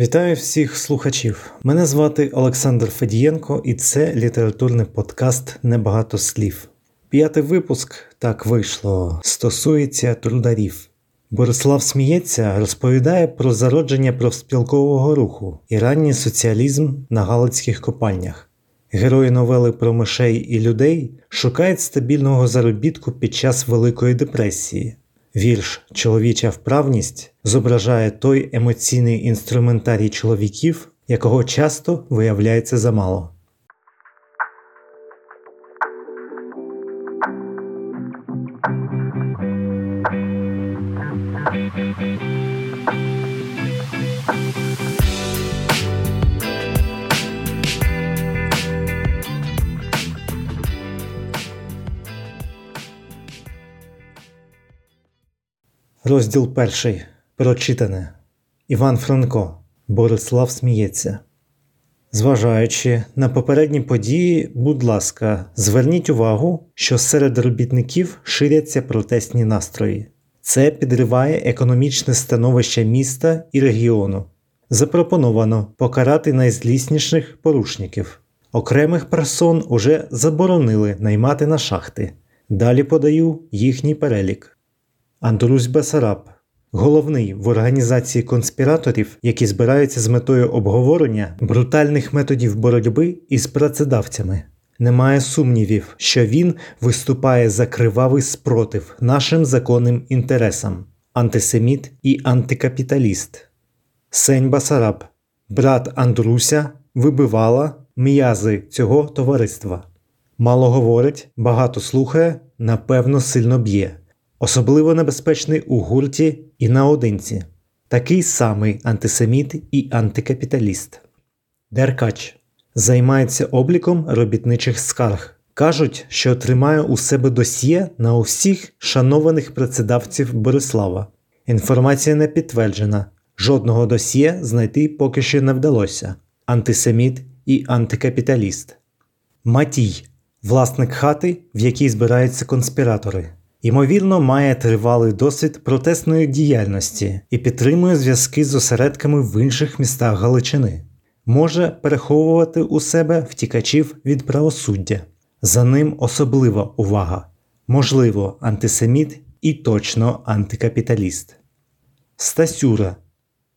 Вітаю всіх слухачів. Мене звати Олександр Федієнко, і це літературний подкаст Небагато слів. П'ятий випуск так вийшло, стосується трударів. Борислав Сміється розповідає про зародження профспілкового руху і ранній соціалізм на галицьких копальнях. Герої новели про мишей і людей шукають стабільного заробітку під час Великої депресії. Вірш Чоловіча вправність зображає той емоційний інструментарій чоловіків, якого часто виявляється замало. Розділ перший. Прочитане. Іван Франко. Борислав сміється. Зважаючи на попередні події, будь ласка, зверніть увагу, що серед робітників ширяться протестні настрої. Це підриває економічне становище міста і регіону. Запропоновано покарати найзлісніших порушників. Окремих персон уже заборонили наймати на шахти. Далі подаю їхній перелік. Андрусь Басараб, головний в організації конспіраторів, які збираються з метою обговорення брутальних методів боротьби із працедавцями. Немає сумнівів, що він виступає за кривавий спротив нашим законним інтересам, антисеміт і антикапіталіст. Сень Басараб, брат Андруся, вибивала м'язи цього товариства. Мало говорить, багато слухає, напевно, сильно б'є особливо небезпечний у гурті і наодинці, такий самий антисеміт і антикапіталіст. Деркач займається обліком робітничих скарг. Кажуть, що тримає у себе досьє на усіх шанованих працедавців Борислава. Інформація не підтверджена, жодного досьє знайти поки що не вдалося. Антисеміт і антикапіталіст. Матій власник хати, в якій збираються конспіратори. Ймовірно, має тривалий досвід протестної діяльності і підтримує зв'язки з осередками в інших містах Галичини, може переховувати у себе втікачів від правосуддя. За ним особлива увага, можливо, антисеміт і точно антикапіталіст. Стасюра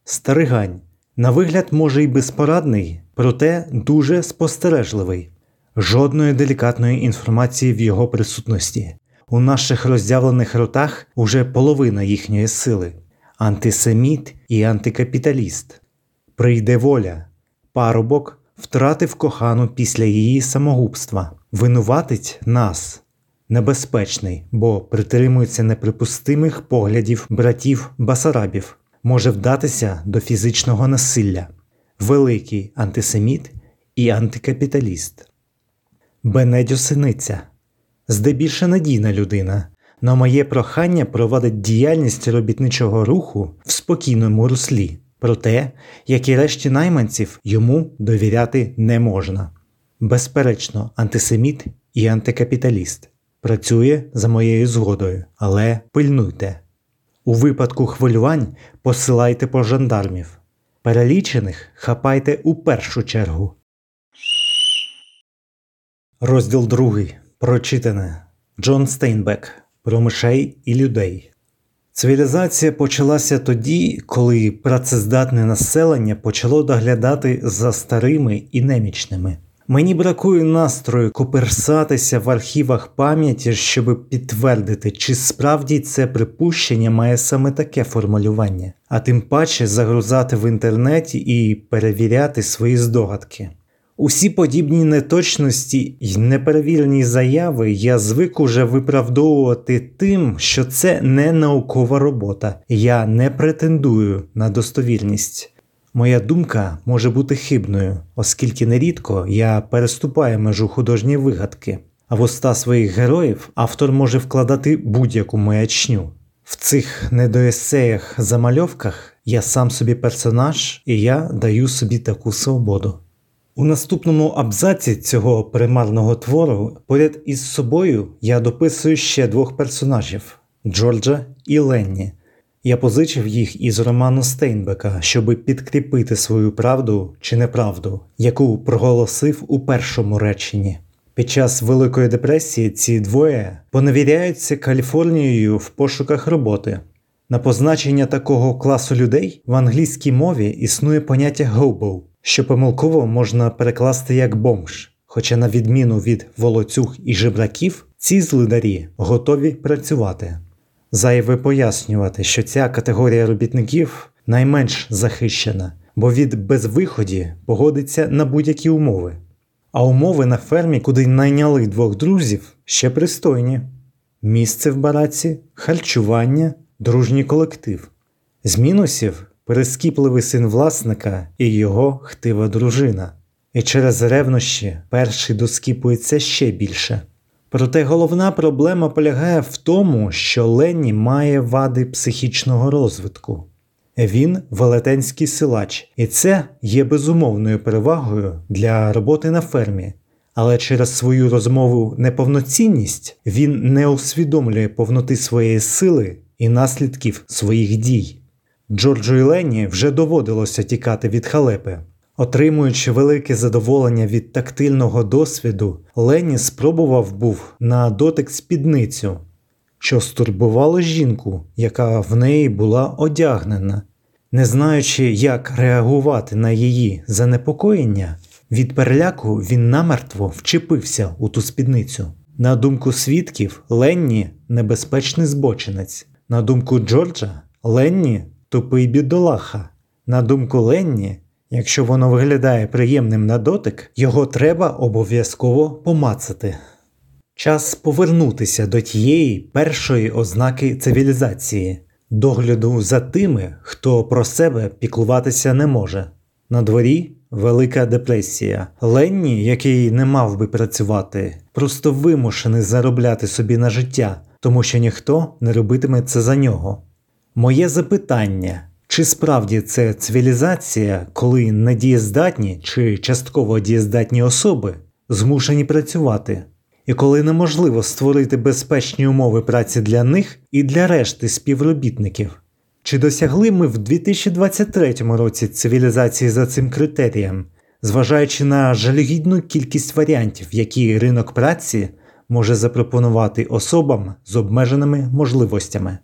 Старигань. На вигляд, може й безпорадний, проте дуже спостережливий. Жодної делікатної інформації в його присутності. У наших роздявлених ротах уже половина їхньої сили. Антисеміт і антикапіталіст. Прийде воля, парубок втратив кохану після її самогубства, винуватить нас, небезпечний, бо притримується неприпустимих поглядів братів Басарабів, може вдатися до фізичного насилля, великий антисеміт і антикапіталіст. Бенедьо синиця здебільше надійна людина. На моє прохання проводить діяльність робітничого руху в спокійному руслі, проте, як і решті найманців, йому довіряти не можна. Безперечно, антисеміт і антикапіталіст працює за моєю згодою, але пильнуйте. У випадку хвилювань посилайте по жандармів. Перелічених хапайте у першу чергу. Розділ другий. Прочитане Джон Стейнбек про мишей і людей. Цивілізація почалася тоді, коли працездатне населення почало доглядати за старими і немічними. Мені бракує настрою коперсатися в архівах пам'яті, щоб підтвердити, чи справді це припущення має саме таке формулювання, а тим паче загрузати в інтернеті і перевіряти свої здогадки. Усі подібні неточності й неперевірені заяви я звик уже виправдовувати тим, що це не наукова робота, я не претендую на достовірність. Моя думка може бути хибною, оскільки нерідко я переступаю межу художньої вигадки, а в уста своїх героїв автор може вкладати будь-яку маячню. В цих недоесеях замальовках я сам собі персонаж, і я даю собі таку свободу. У наступному абзаці цього примарного твору поряд із собою я дописую ще двох персонажів Джорджа і Ленні. Я позичив їх із роману Стейнбека, щоби підкріпити свою правду чи неправду, яку проголосив у першому реченні. Під час Великої депресії ці двоє поневіряються Каліфорнією в пошуках роботи. На позначення такого класу людей в англійській мові існує поняття «hobo», що помилково можна перекласти як бомж. Хоча, на відміну від волоцюг і жебраків, ці злидарі готові працювати. Зайве пояснювати, що ця категорія робітників найменш захищена, бо від безвиході погодиться на будь-які умови. А умови на фермі, куди найняли двох друзів, ще пристойні: місце в бараці, харчування, дружній колектив. З мінусів перескіпливий син власника і його хтива дружина. І через ревнощі перший доскіпується ще більше. Проте головна проблема полягає в тому, що Ленні має вади психічного розвитку. Він велетенський силач, і це є безумовною перевагою для роботи на фермі. Але через свою розмову неповноцінність він не усвідомлює повноти своєї сили і наслідків своїх дій. Джорджу і Ленні вже доводилося тікати від халепи. Отримуючи велике задоволення від тактильного досвіду, Ленні спробував був на дотик спідницю, що стурбувало жінку, яка в неї була одягнена. Не знаючи, як реагувати на її занепокоєння, від переляку він намертво вчепився у ту спідницю. На думку свідків, Ленні небезпечний збочинець. На думку Джорджа, Ленні тупий бідолаха. На думку Ленні, якщо воно виглядає приємним на дотик, його треба обов'язково помацати. Час повернутися до тієї першої ознаки цивілізації, догляду за тими, хто про себе піклуватися не може. На дворі велика депресія. Ленні, який не мав би працювати, просто вимушений заробляти собі на життя, тому що ніхто не робитиме це за нього. Моє запитання. Чи справді це цивілізація, коли недієздатні чи частково дієздатні особи змушені працювати, і коли неможливо створити безпечні умови праці для них і для решти співробітників? Чи досягли ми в 2023 році цивілізації за цим критерієм, зважаючи на жалюгідну кількість варіантів, які ринок праці може запропонувати особам з обмеженими можливостями?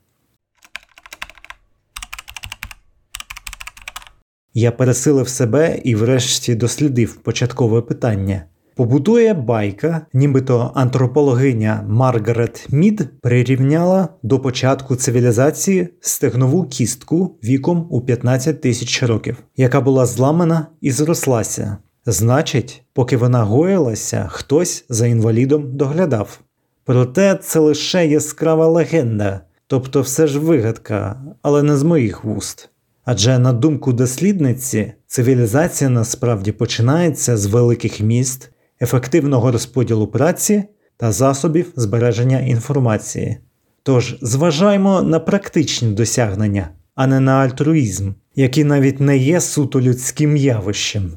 Я пересилив себе і врешті дослідив початкове питання. Побутує байка, нібито антропологиня Маргарет Мід прирівняла до початку цивілізації стегнову кістку віком у 15 тисяч років, яка була зламана і зрослася. Значить, поки вона гоїлася, хтось за інвалідом доглядав. Проте це лише яскрава легенда, тобто все ж вигадка, але не з моїх вуст. Адже, на думку дослідниці, цивілізація насправді починається з великих міст, ефективного розподілу праці та засобів збереження інформації. Тож зважаймо на практичні досягнення, а не на альтруїзм, який навіть не є суто людським явищем.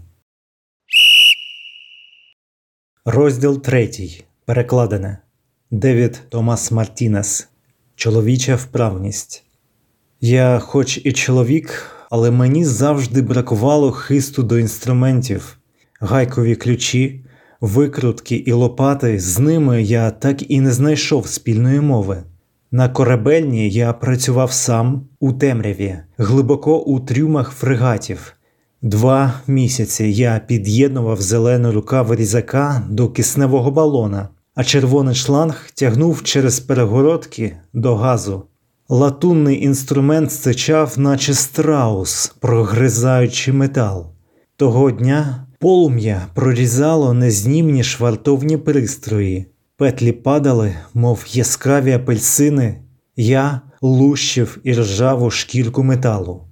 Розділ 3. Перекладене Девід Томас Мартінес Чоловіча вправність. Я, хоч і чоловік, але мені завжди бракувало хисту до інструментів, гайкові ключі, викрутки і лопати, з ними я так і не знайшов спільної мови. На корабельні я працював сам у темряві, глибоко у трюмах фрегатів. Два місяці я під'єднував зелену рукав різака до кисневого балона, а червоний шланг тягнув через перегородки до газу. Латунний інструмент стичав, наче страус, прогризаючи метал. Того дня полум'я прорізало незнімні швартовні пристрої, петлі падали, мов яскраві апельсини, я лущив і ржаву шкірку металу.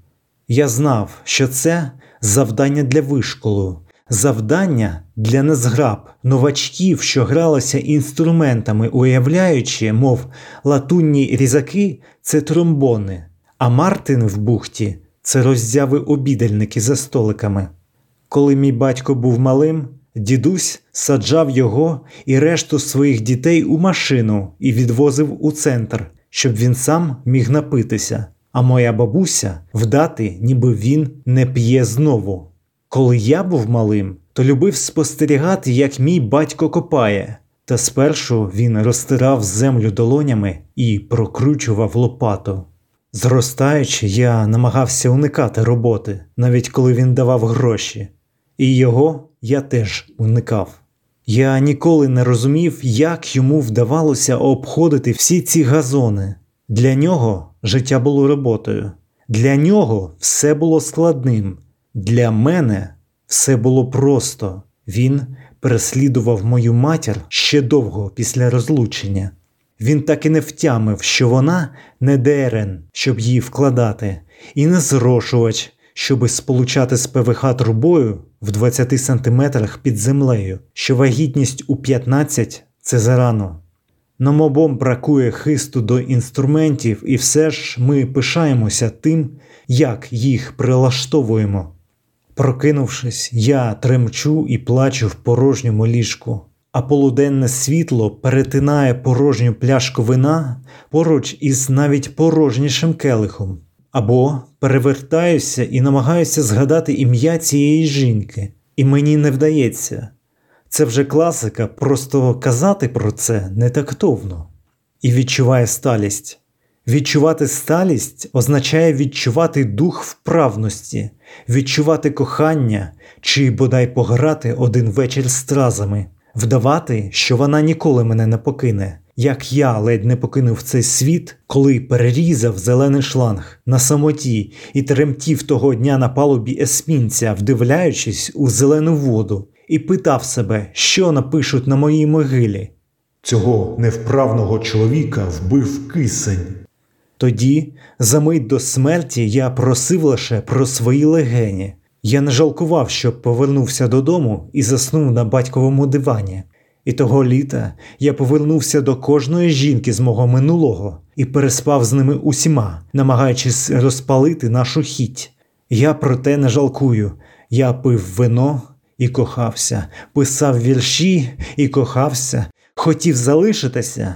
Я знав, що це завдання для вишколу, завдання для незграб, новачків, що гралися інструментами, уявляючи, мов латунні різаки це тромбони, а Мартин в бухті це роззяви обідальники за столиками. Коли мій батько був малим, дідусь саджав його і решту своїх дітей у машину і відвозив у центр, щоб він сам міг напитися. А моя бабуся вдати, ніби він не п'є знову. Коли я був малим, то любив спостерігати, як мій батько копає, та спершу він розтирав землю долонями і прокручував лопату. Зростаючи, я намагався уникати роботи, навіть коли він давав гроші, і його я теж уникав. Я ніколи не розумів, як йому вдавалося обходити всі ці газони. Для нього життя було роботою, для нього все було складним, для мене все було просто. Він переслідував мою матір ще довго після розлучення. Він так і не втямив, що вона не дерен, щоб її вкладати, і не зрошувач, щоби сполучати з ПВХ трубою в 20 сантиметрах під землею, що вагітність у 15 це зарано. Нам обом бракує хисту до інструментів, і все ж ми пишаємося тим, як їх прилаштовуємо. Прокинувшись, я тремчу і плачу в порожньому ліжку, а полуденне світло перетинає порожню пляшку вина поруч із навіть порожнішим келихом. Або перевертаюся і намагаюся згадати ім'я цієї жінки, і мені не вдається. Це вже класика, просто казати про це не тактовно. І відчуває сталість. Відчувати сталість означає відчувати дух вправності, відчувати кохання чи бодай пограти один вечір стразами, вдавати, що вона ніколи мене не покине, як я ледь не покинув цей світ, коли перерізав зелений шланг на самоті і тремтів того дня на палубі есмінця, вдивляючись у зелену воду, і питав себе, що напишуть на моїй могилі. Цього невправного чоловіка вбив кисень. Тоді, за мить до смерті, я просив лише про свої легені. Я не жалкував, що повернувся додому і заснув на батьковому дивані. І того літа я повернувся до кожної жінки з мого минулого і переспав з ними усіма, намагаючись розпалити нашу хіть. Я про те не жалкую. Я пив вино і кохався, писав вірші і кохався, хотів залишитися,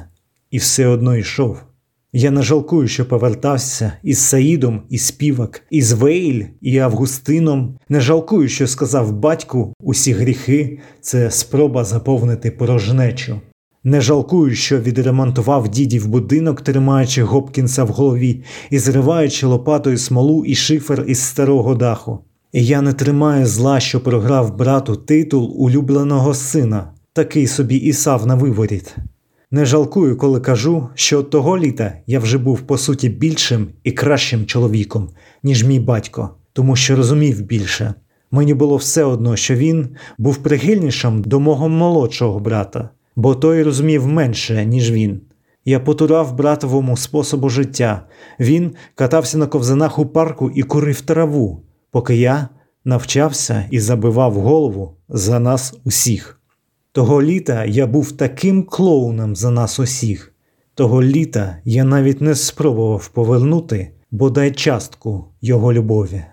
і все одно йшов. Я не жалкую, що повертався із Саїдом, і співак, із Вейль, і Августином. Не жалкую, що сказав батьку усі гріхи це спроба заповнити порожнечу. Не жалкую, що відремонтував дідів будинок, тримаючи Гопкінса в голові і зриваючи лопатою смолу і шифер із старого даху. І я не тримаю зла, що програв брату титул улюбленого сина, такий собі Ісав на виворіт. Не жалкую, коли кажу, що того літа я вже був по суті більшим і кращим чоловіком, ніж мій батько, тому що розумів більше. Мені було все одно, що він був прихильнішим до мого молодшого брата, бо той розумів менше, ніж він. Я потурав братовому способу життя. Він катався на ковзанах у парку і курив траву, поки я навчався і забивав голову за нас усіх. Того літа я був таким клоуном за нас усіх. Того літа я навіть не спробував повернути бодай частку його любові.